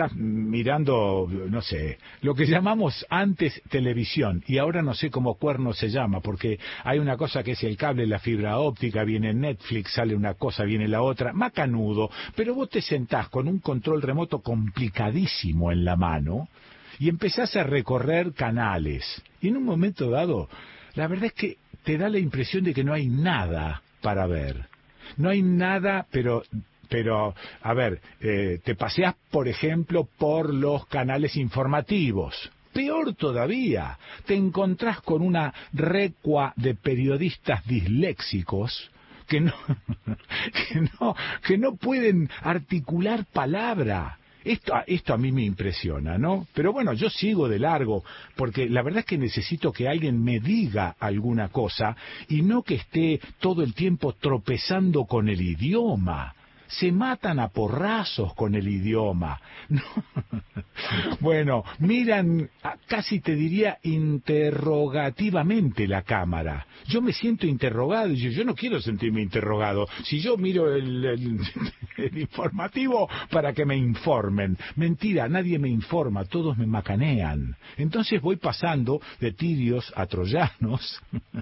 estás mirando, no sé, lo que llamamos antes televisión y ahora no sé cómo cuerno se llama, porque hay una cosa que es el cable, la fibra óptica, viene Netflix, sale una cosa, viene la otra, macanudo, pero vos te sentás con un control remoto complicadísimo en la mano y empezás a recorrer canales. Y en un momento dado, la verdad es que te da la impresión de que no hay nada para ver. No hay nada, pero pero, a ver, eh, te paseas, por ejemplo, por los canales informativos. Peor todavía, te encontrás con una recua de periodistas disléxicos que no, que no, que no pueden articular palabra. Esto, esto a mí me impresiona, ¿no? Pero bueno, yo sigo de largo, porque la verdad es que necesito que alguien me diga alguna cosa y no que esté todo el tiempo tropezando con el idioma se matan a porrazos con el idioma. bueno, miran, casi te diría interrogativamente la cámara. Yo me siento interrogado yo, yo no quiero sentirme interrogado. Si yo miro el, informativo para que me informen. Mentira, nadie me informa, todos me macanean. Entonces voy pasando de tirios a troyanos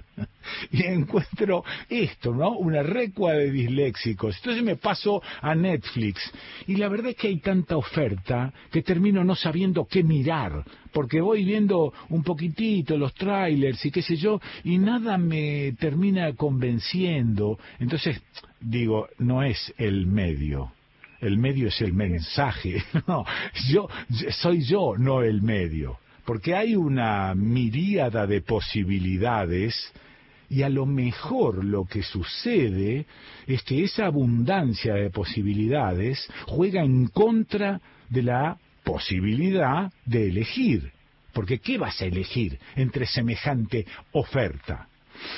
y encuentro esto, ¿no? Una recua de disléxicos. Entonces me paso a Netflix y la verdad es que hay tanta oferta que termino no sabiendo qué mirar, porque voy viendo un poquitito los trailers y qué sé yo, y nada me termina convenciendo. Entonces, digo, no es el medio. El medio es el mensaje. No, yo soy yo, no el medio. Porque hay una miríada de posibilidades y a lo mejor lo que sucede es que esa abundancia de posibilidades juega en contra de la posibilidad de elegir. Porque ¿qué vas a elegir entre semejante oferta?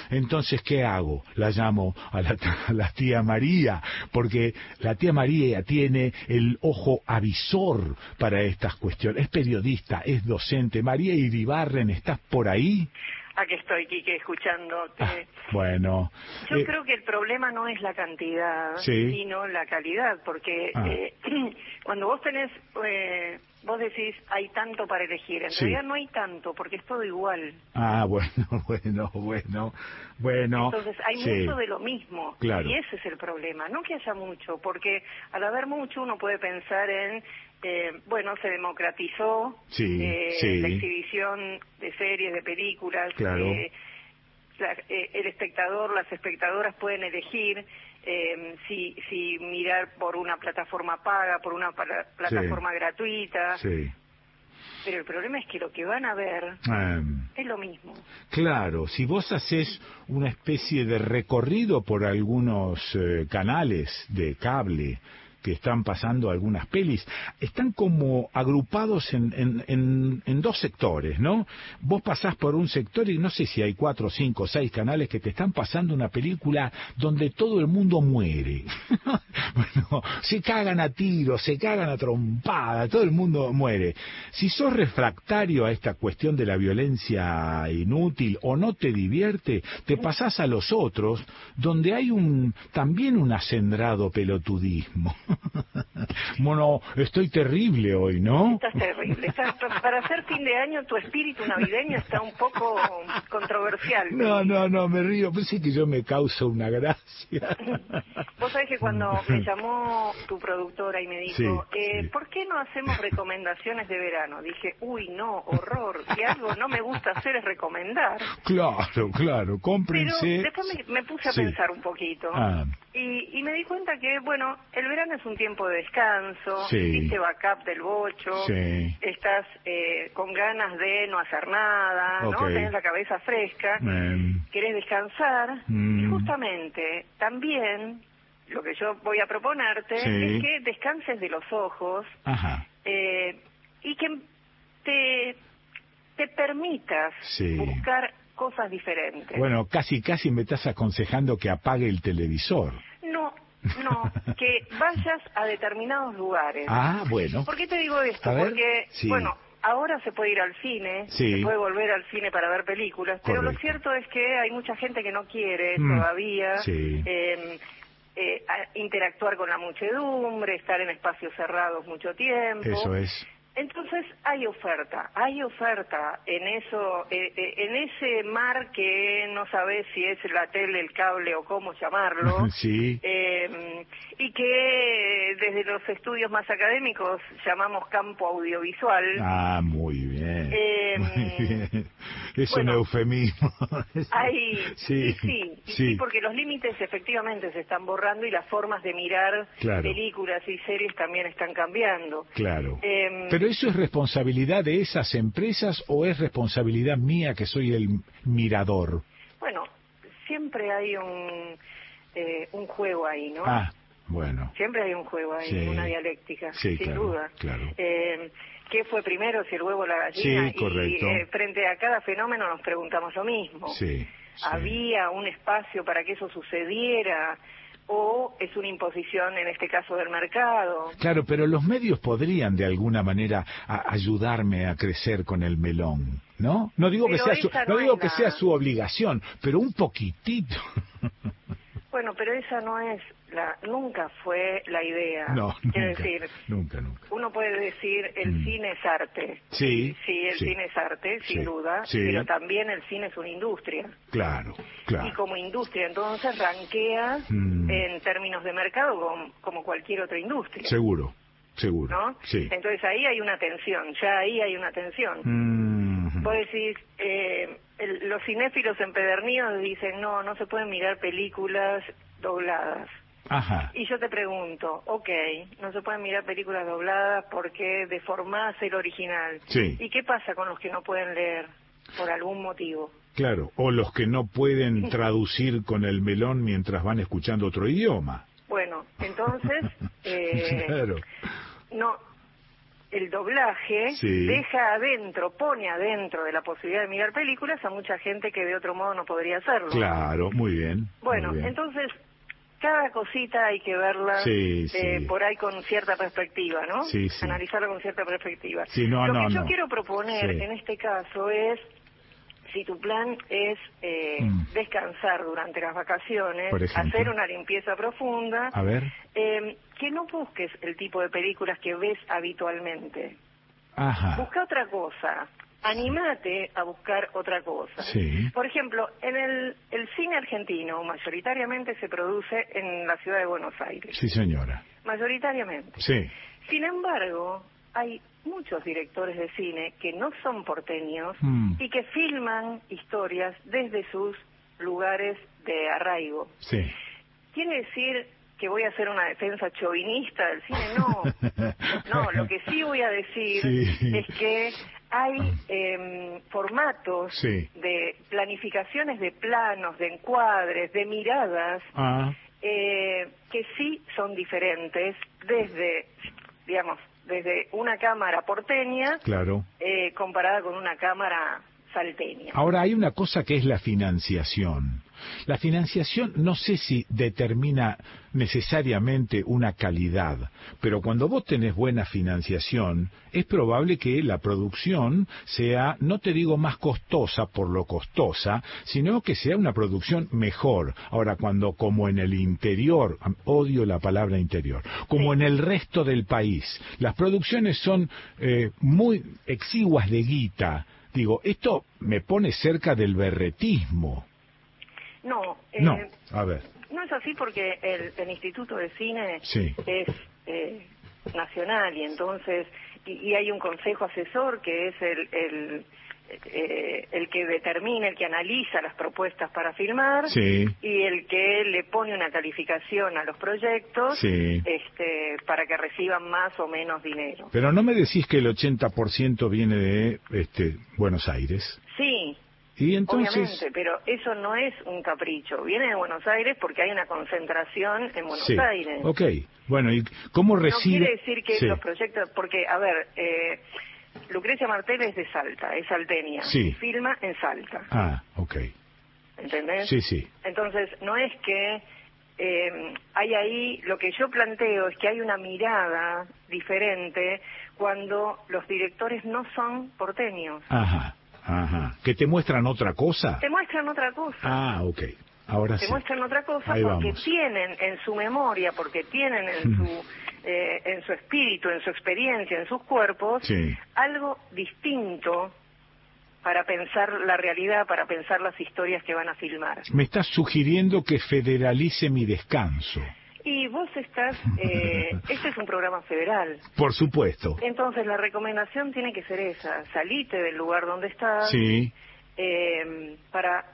Entonces, ¿qué hago? La llamo a la, tía María, porque la tía María tiene el ojo avisor para estas cuestiones. Es periodista, es docente. María Iribarren, ¿estás por ahí? Aquí estoy, Quique, escuchándote. Ah, bueno. Yo eh, creo que el problema no es la cantidad, sino la calidad, porque ah. eh, cuando vos tenés, eh, vos decís, hay tanto para elegir. En realidad no hay tanto, porque es todo igual. Ah, bueno, bueno, bueno, bueno. Entonces hay mucho de lo mismo. Claro. Y ese es el problema. No que haya mucho, porque al haber mucho uno puede pensar en eh, bueno, se democratizó eh, la exhibición de series, de películas. Eh, eh, el espectador, las espectadoras pueden elegir si, si mirar por una plataforma paga, por una plataforma gratuita. Pero el problema es que lo que van a ver em. es lo mismo. Claro, si vos haces una especie de recorrido por algunos canales de cable, que están pasando algunas pelis, están como agrupados en, en, en, dos sectores, ¿no? Vos pasás por un sector y no sé si hay cuatro, cinco, seis canales que te están pasando una película donde todo el mundo muere. bueno, se cagan a tiros, se cagan a trompada, todo el mundo muere. Si sos refractario a esta cuestión de la violencia inútil o no te divierte, te pasás a los otros donde hay un también un acendrado pelotudismo. bueno, estoy terrible hoy, ¿no? Estás terrible. para hacer fin de año, tu espíritu navideño está un poco controversial. No, no, no, me río. Pensé que yo me causo una gracia. Vos sabés que cuando me llamó tu productora y me dijo, eh, ¿por qué no hacemos recomendaciones de verano? Dije, uy, no, horror. Si algo no me gusta hacer es recomendar. Claro, claro, cómprense. Pero después me, puse a pensar un poquito. Ah. Y, y me di cuenta que, bueno, el verano es un tiempo de descanso, hiciste backup del bocho, estás eh, con ganas de no hacer nada, ¿no? Tenés la cabeza fresca, querés descansar, y mm. justamente también lo que yo voy a proponerte es que descanses de los ojos eh, y que te, te permitas buscar cosas diferentes. Bueno, casi casi me estás aconsejando que apague el televisor. No, que vayas a determinados lugares. Ah, bueno. ¿Por qué te digo esto? Porque, bueno, ahora se puede ir al cine, se puede volver al cine para ver películas, pero lo cierto es que hay mucha gente que no quiere mm. todavía. Eh, eh, interactuar con la muchedumbre, estar en espacios cerrados mucho tiempo. Eso es. Entonces hay oferta, hay oferta en eso, eh, eh, en ese mar que no sabes si es la tele, el cable o cómo llamarlo. sí. Eh, y que desde los estudios más académicos llamamos campo audiovisual. Ah, muy bien. Em, es un eufemismo. Hay, sí, sí, sí, porque los límites efectivamente se están borrando y las formas de mirar películas y series también están cambiando. Claro. Em, ¿Pero eso es responsabilidad de esas empresas o es responsabilidad mía que soy el mirador? Bueno, siempre hay un, eh, un juego ahí, ¿no? Ah, bueno. Siempre hay un juego ahí, una dialéctica, sin duda. Claro. Eh, ¿Qué fue primero, si el huevo o la gallina? Sí, correcto. Y eh, frente a cada fenómeno nos preguntamos lo mismo. Sí, ¿Había un espacio para que eso sucediera? o es una imposición en este caso del mercado. Claro, pero los medios podrían de alguna manera ayudarme a crecer con el melón, ¿no? No digo que sea su, no digo que sea su obligación, pero un poquitito. Bueno, pero esa no es la, nunca fue la idea. No, nunca, decir, nunca, nunca. Uno puede decir el mm. cine es arte. Sí. Sí, el cine es arte, sin duda, pero también el cine es una industria. Claro, claro. Y como industria, entonces, ranquea mm. en términos de mercado como, cualquier otra industria. Seguro, seguro. ¿No? Sí. Entonces ahí hay una tensión, ya ahí hay una tensión. Mm. Vos decís, eh, los cinéfilos empedernidos dicen, no, no se pueden mirar películas dobladas. Ajá. Y yo te pregunto, ok, no se pueden mirar películas dobladas porque deformás el original. Sí. ¿Y qué pasa con los que no pueden leer por algún motivo? Claro, o los que no pueden traducir con el melón mientras van escuchando otro idioma. Bueno, entonces, eh, claro. no, el doblaje deja adentro, pone adentro de la posibilidad de mirar películas a mucha gente que de otro modo no podría hacerlo. Claro, muy bien. Bueno, entonces cada cosita hay que verla eh, por ahí con cierta perspectiva, ¿no? Sí, Analizarla con cierta perspectiva. No, Lo que yo quiero proponer en este caso es si tu plan es eh, mm. descansar durante las vacaciones, hacer una limpieza profunda, a ver. Eh, que no busques el tipo de películas que ves habitualmente. Ajá. Busca otra cosa. Anímate a buscar otra cosa. Sí. Por ejemplo, en el, el cine argentino mayoritariamente se produce en la ciudad de Buenos Aires. Sí, señora. Mayoritariamente. Sí. Sin embargo, hay muchos directores de cine que no son porteños mm. y que filman historias desde sus lugares de arraigo. Sí. Quiere decir que voy a hacer una defensa chauvinista del cine, no. No, lo que sí voy a decir es que hay eh, formatos de planificaciones de planos, de encuadres, de miradas, ah. eh, que sí son diferentes desde, digamos, desde una cámara porteña claro. eh, comparada con una cámara salteña. Ahora hay una cosa que es la financiación. La financiación no sé si determina necesariamente una calidad, pero cuando vos tenés buena financiación, es probable que la producción sea, no te digo más costosa por lo costosa, sino que sea una producción mejor. Ahora, cuando como en el interior, odio la palabra interior, como en el resto del país, las producciones son eh, muy exiguas de guita, digo, esto me pone cerca del berretismo. No, no, eh, a ver. No es así porque el, Instituto de Cine es eh, nacional y entonces, y, hay un consejo asesor que es el, el eh, el que determina, el que analiza las propuestas para filmar y el que le pone una calificación a los proyectos este, para que reciban más o menos dinero. Pero no me decís que el 80% viene de este, Buenos Aires. Sí, Obviamente, pero eso no es un capricho. Viene de Buenos Aires porque hay una concentración en Buenos Aires. Ok, bueno, ¿y cómo recibe? No quiere decir que los proyectos, porque, a ver, eh, Lucrecia Martel es de Salta, es salteña. Sí. Filma en Salta. Ah, ok. ¿Entendés? Sí, sí. Entonces, no es que eh, hay ahí, lo que yo planteo es que hay una mirada diferente cuando los directores no son porteños. Ajá. Ajá. ¿Que te muestran otra cosa? Te muestran otra cosa. Ah, ok. Ahora te muestran otra cosa porque tienen en su memoria, porque tienen en su eh, en su espíritu, en su experiencia, en sus cuerpos, algo distinto para pensar la realidad, para pensar las historias que van a filmar. Me estás sugiriendo que federalice mi descanso. Y vos estás, eh, este es un programa federal. Por supuesto. Entonces la recomendación tiene que ser esa, salite del lugar donde estás sí. eh, para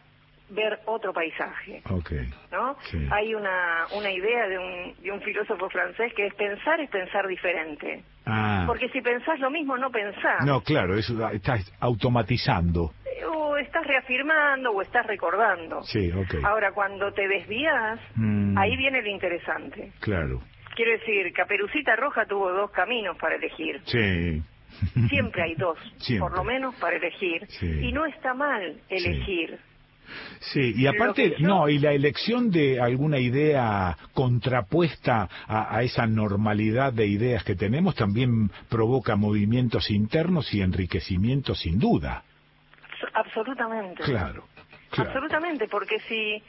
ver otro paisaje. Okay. ¿no? Hay una, una idea de un, de un filósofo francés que es pensar es pensar diferente. Ah. Porque si pensás lo mismo, no pensás. No, claro, eso estás automatizando. O estás reafirmando o estás recordando. Sí, okay. Ahora, cuando te desvías, mm. ahí viene lo interesante. Claro. Quiero decir, Caperucita Roja tuvo dos caminos para elegir. Sí. Siempre hay dos, por lo menos para elegir. Y no está mal elegir. Sí, y aparte, no, y la elección de alguna idea contrapuesta a, esa normalidad de ideas que tenemos también provoca movimientos internos y enriquecimiento sin duda. Absolutamente. Claro, Absolutamente, porque si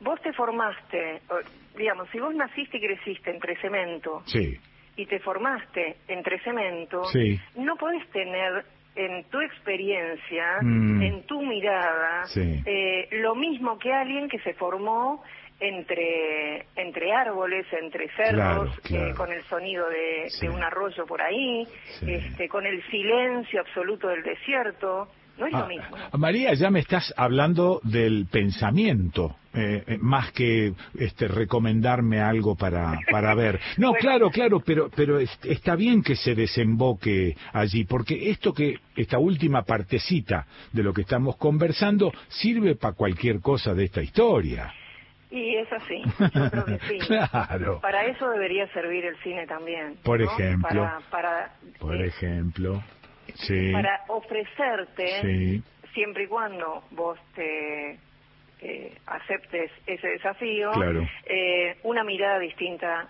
vos te formaste, digamos, si vos naciste y creciste entre cemento sí. y te formaste entre cemento, no podés tener en tu experiencia, mm. en tu mirada, eh, lo mismo que alguien que se formó entre entre árboles, entre cerros, eh, con el sonido de, un arroyo por ahí, este, con el silencio absoluto del desierto. No es lo ah, mismo. María, ya me estás hablando del pensamiento, eh, eh, más que este, recomendarme algo para, para ver. No, claro, claro, pero, pero está bien que se desemboque allí, porque esto que, esta última partecita de lo que estamos conversando, sirve para cualquier cosa de esta historia. Y es así, yo creo que sí. claro. Para eso debería servir el cine también. Por ejemplo. Para, por eh, ejemplo para ofrecerte, siempre y cuando vos te eh, aceptes ese desafío, eh, una mirada distinta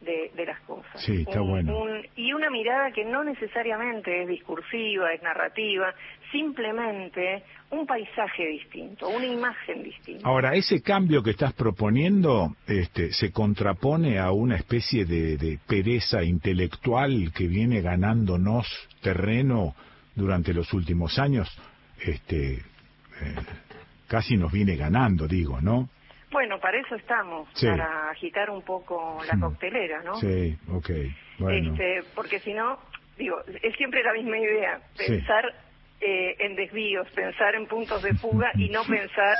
de, las cosas. Sí, está bueno. Y una mirada que no necesariamente es discursiva, es narrativa, simplemente un paisaje distinto, una imagen distinta. Ahora, ese cambio que estás proponiendo este, se contrapone a una especie de, pereza intelectual que viene ganándonos terreno durante los últimos años. Este, eh, casi nos viene ganando, digo, ¿no? Bueno, para eso estamos, para agitar un poco la coctelera, ¿no? Sí, ok. Bueno. Este, porque si no, digo, es siempre la misma idea, pensar eh, en desvíos, pensar en puntos de fuga y no pensar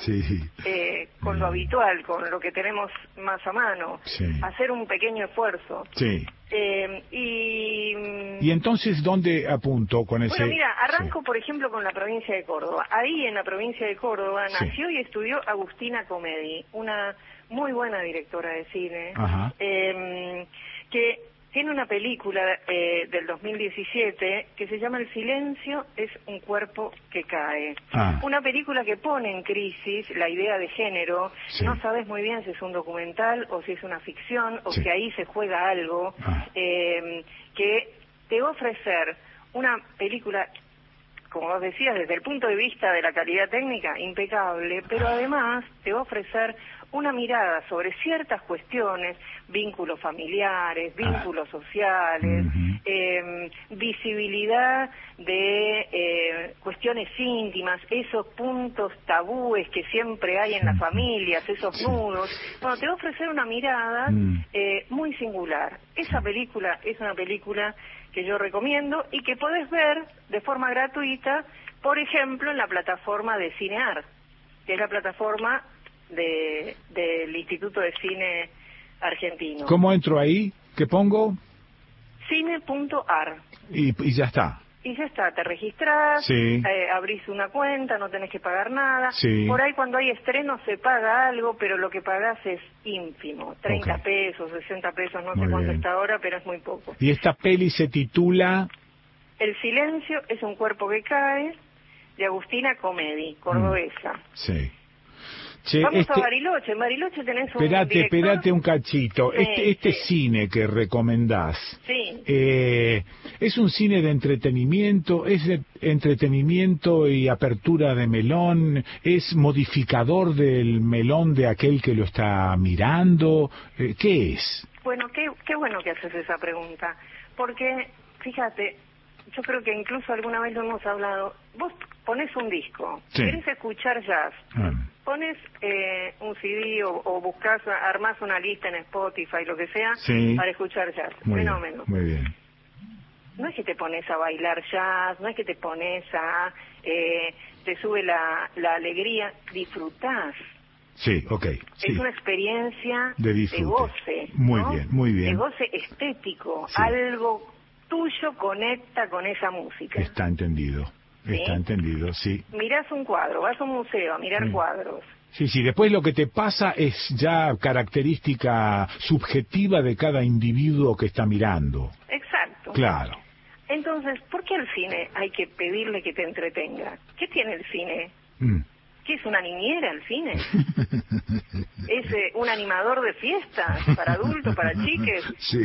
eh, con lo habitual, con lo que tenemos más a mano. Hacer un pequeño esfuerzo. Sí. Eh, y, ¿Y entonces dónde apunto con ese...? Bueno, mira, arranco por ejemplo con la provincia de Córdoba. Ahí en la provincia de Córdoba nació y estudió Agustina Comedi, una muy buena directora de cine, eh, que tiene una película eh, del 2017 que se llama El silencio es un cuerpo que cae. Ah. Una película que pone en crisis la idea de género. No sabes muy bien si es un documental o si es una ficción o si ahí se juega algo ah. eh, que te va a ofrecer una película como vos decías, desde el punto de vista de la calidad técnica, impecable, pero ah. además te va a ofrecer una mirada sobre ciertas cuestiones, vínculos familiares, vínculos sociales, em, visibilidad de eh, cuestiones íntimas, esos puntos tabúes que siempre hay en las familias, esos nudos. Bueno, te va a ofrecer una mirada mm. eh, muy singular. Esa película es una película que yo recomiendo y que puedes ver de forma gratuita, por ejemplo, en la plataforma de Cinear, que es la plataforma de, del Instituto de Cine Argentino. ¿Cómo entro ahí? ¿Qué pongo? Cine.ar. Y, y ya está. Y ya está, te registras, eh, abrís una cuenta, no tenés que pagar nada. Por ahí cuando hay estreno se paga algo, pero lo que pagás es ínfimo, 30 pesos, 60 pesos, no sé cuánto está ahora, pero es muy poco. ¿Y esta peli se titula? El silencio es un cuerpo que cae, de Agustina Comedi, cordobesa. Sí. Vamos a este- Bariloche, en Bariloche tenés un Esperate, esperate un cachito. este este cine que recomendás, sí. eh, ¿es un cine de entretenimiento? ¿Es de entretenimiento y apertura de melón? ¿Es modificador del melón de aquel que lo está mirando? Eh, ¿Qué es? Bueno, qué, qué bueno que haces esa pregunta, porque, fíjate, yo creo que incluso alguna vez lo hemos hablado, vos pones un disco, quieres escuchar jazz, ah. Pones eh, un CD o, o, buscas, armas una lista en Spotify, lo que sea, para escuchar jazz. Fenómeno. muy bien. No es que te pones a bailar jazz, no es que te pones a... Eh, te sube la, la alegría, disfrutás. Sí, ok. Es una experiencia de, goce. Muy bien, muy bien. De goce estético. Algo tuyo conecta con esa música. Está entendido. Está entendido, sí. Mirás un cuadro, vas a un museo a mirar cuadros. Sí, sí, después lo que te pasa es ya característica subjetiva de cada individuo que está mirando. Exacto. Claro. Entonces, ¿por qué al cine hay que pedirle que te entretenga? ¿Qué tiene el cine? Mm. ¿Qué es una niñera el cine? ¿Es eh, un animador de fiestas para adultos, para chiques? Sí.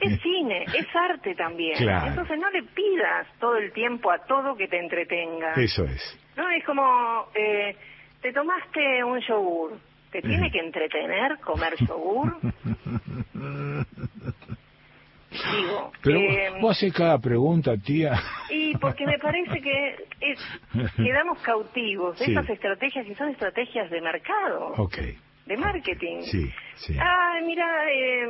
Es cine, es arte también. Entonces no le pidas todo el tiempo a todo que te entretenga. Eso es. No, es como, eh, te tomaste un yogur, ¿te tiene que entretener comer yogur? Digo, Pero eh, vos haces cada pregunta, tía. Y porque me parece que es, quedamos cautivos de esas estrategias que son estrategias de mercado. De marketing. Sí, sí. Ay, mira, eh,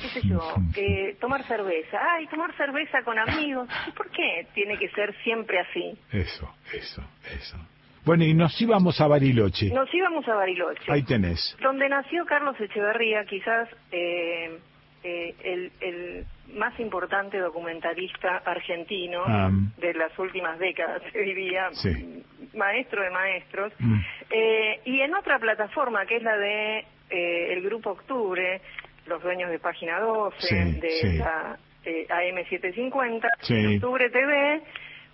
qué sé yo, eh, tomar cerveza. Ay, tomar cerveza con amigos. ¿Y por qué tiene que ser siempre así? Eso, eso, eso. Bueno, y nos íbamos a Bariloche. Nos íbamos a Bariloche. Ahí tenés. Donde nació Carlos Echeverría, quizás eh, eh, el, el, más importante documentalista argentino ah. de las últimas décadas, se diría, maestro de maestros, mm. eh, y en otra plataforma que es la de eh, el Grupo Octubre, los dueños de Página 12, de la eh, AM750, Octubre TV,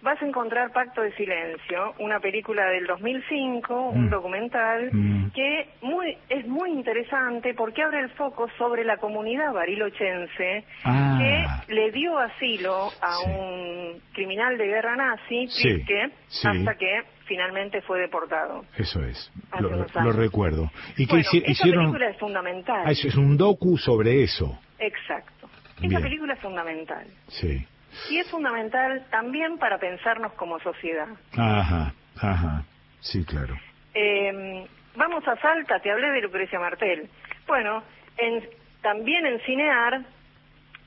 vas a encontrar Pacto de Silencio, una película del 2005, un mm. documental mm. que muy, es muy interesante porque abre el foco sobre la comunidad barilochense ah. que le dio asilo a un criminal de guerra nazi, hasta que finalmente fue deportado. Eso es, lo, recuerdo. ¿Y que esa película es fundamental. Ah, eso es un docu sobre eso. Exacto. Esa película es fundamental. Sí. Y es fundamental también para pensarnos como sociedad. Ajá, ajá, sí, claro. Eh, vamos a Salta, te hablé de Lucrecia Martel. Bueno, en, también en Cinear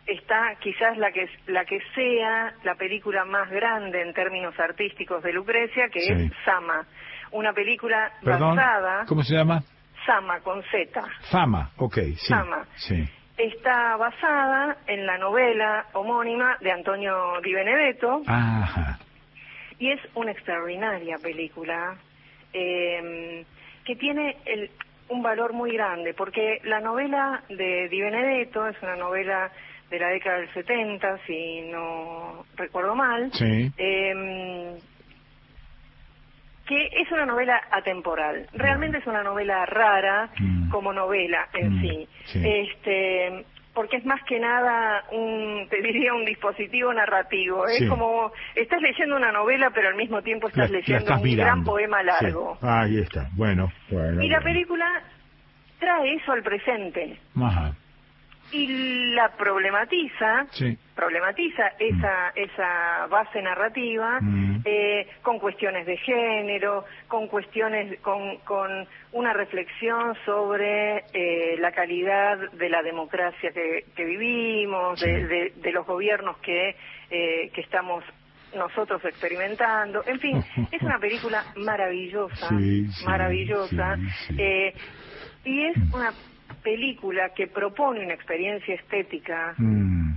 está quizás la que la que sea la película más grande en términos artísticos de Lucrecia, que es Sama, una película basada. ¿Cómo se llama? Sama con Z. Fama, ok, sí. Sama. Sí está basada en la novela homónima de Antonio Di Benedetto. Y es una extraordinaria película eh, que tiene el, un valor muy grande, porque la novela de Di Benedetto es una novela de la década del 70, si no recuerdo mal. Sí. Eh, que es una novela atemporal. Realmente es una novela rara mm. como novela en mm, sí. Este, porque es más que nada un, te diría, un dispositivo narrativo. Es como, estás leyendo una novela, pero al mismo tiempo estás leyendo un gran poema largo. Ahí está, bueno, bueno. Y la película trae eso al presente. Ajá y la problematiza, problematiza esa, esa base narrativa mm. eh, con cuestiones de género, con cuestiones, con, con una reflexión sobre eh, la calidad de la democracia que, que vivimos, de, de, los gobiernos que, eh, que estamos nosotros experimentando. En fin, es una película maravillosa, maravillosa. Eh, y es una película que propone una experiencia estética mm.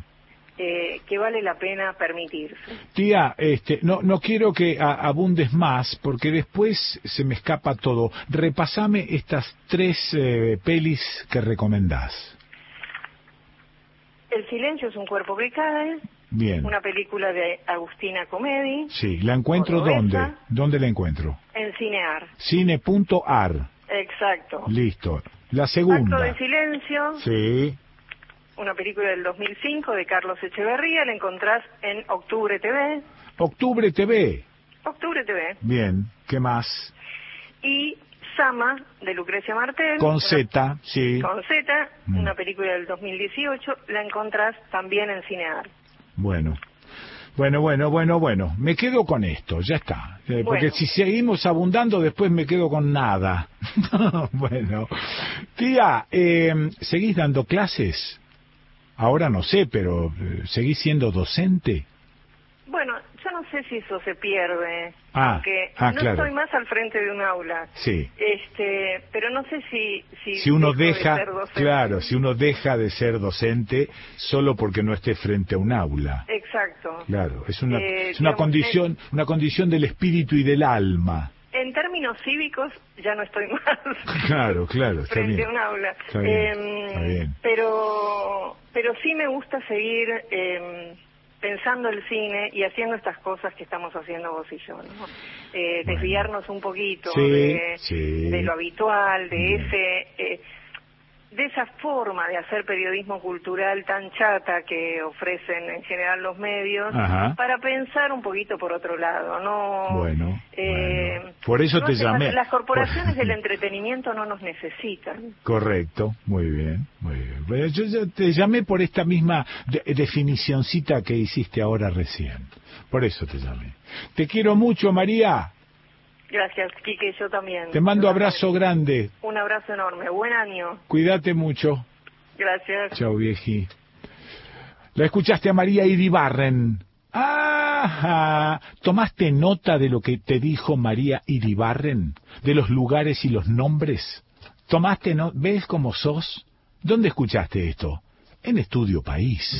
eh, que vale la pena permitirse. Tía, este, no, no quiero que abundes más porque después se me escapa todo. Repasame estas tres eh, pelis que recomendás. El silencio es un cuerpo que cae. Bien. Una película de Agustina Comedi. Sí, ¿la encuentro dónde? ¿Dónde la encuentro? En Cinear. Cine.ar. Exacto. Listo. La segunda. Acto de silencio. Sí. Una película del 2005 de Carlos Echeverría, la encontrás en Octubre TV. Octubre TV. Octubre TV. Bien, ¿qué más? Y Sama, de Lucrecia Martel. Con Z, sí. Con Z, mm. una película del 2018, la encontrás también en Cinear. Bueno. Bueno, bueno, bueno, bueno. Me quedo con esto, ya está. Eh, porque si seguimos abundando, después me quedo con nada. bueno. Tía, eh, ¿seguís dando clases? Ahora no sé, pero eh, ¿seguís siendo docente? Bueno, no sé si eso se pierde, ah, porque ah, no estoy más al frente de un aula. Sí. Este, pero no sé si si, uno deja, claro, si uno deja de ser docente solo porque no esté frente a un aula. Exacto. Claro, es una eh, es una condición una condición del espíritu y del alma. En términos cívicos ya no estoy más. Claro, claro, frente a un aula. Em, pero pero sí me gusta seguir eh, pensando el cine y haciendo estas cosas que estamos haciendo vos y yo, ¿no? Eh, desviarnos un poquito de, de, lo habitual, de ese... Eh, de esa forma de hacer periodismo cultural tan chata que ofrecen en general los medios para pensar un poquito por otro lado no bueno, eh, por eso te llamé. las corporaciones del entretenimiento no nos necesitan. Correcto muy bien muy bien yo, te llamé por esta misma definicioncita que hiciste ahora recién por eso te llamé te quiero mucho María Gracias, Quique, yo también. Te mando abrazo grande. Un abrazo enorme. Buen año. Cuídate mucho. Gracias. Chao, vieji. La escuchaste a María Iribarren. ¡Ajá! ¿Tomaste nota de lo que te dijo María Iribarren? ¿De los lugares y los nombres? ¿Tomaste no? ¿Ves cómo sos? ¿Dónde escuchaste esto? En Estudio País.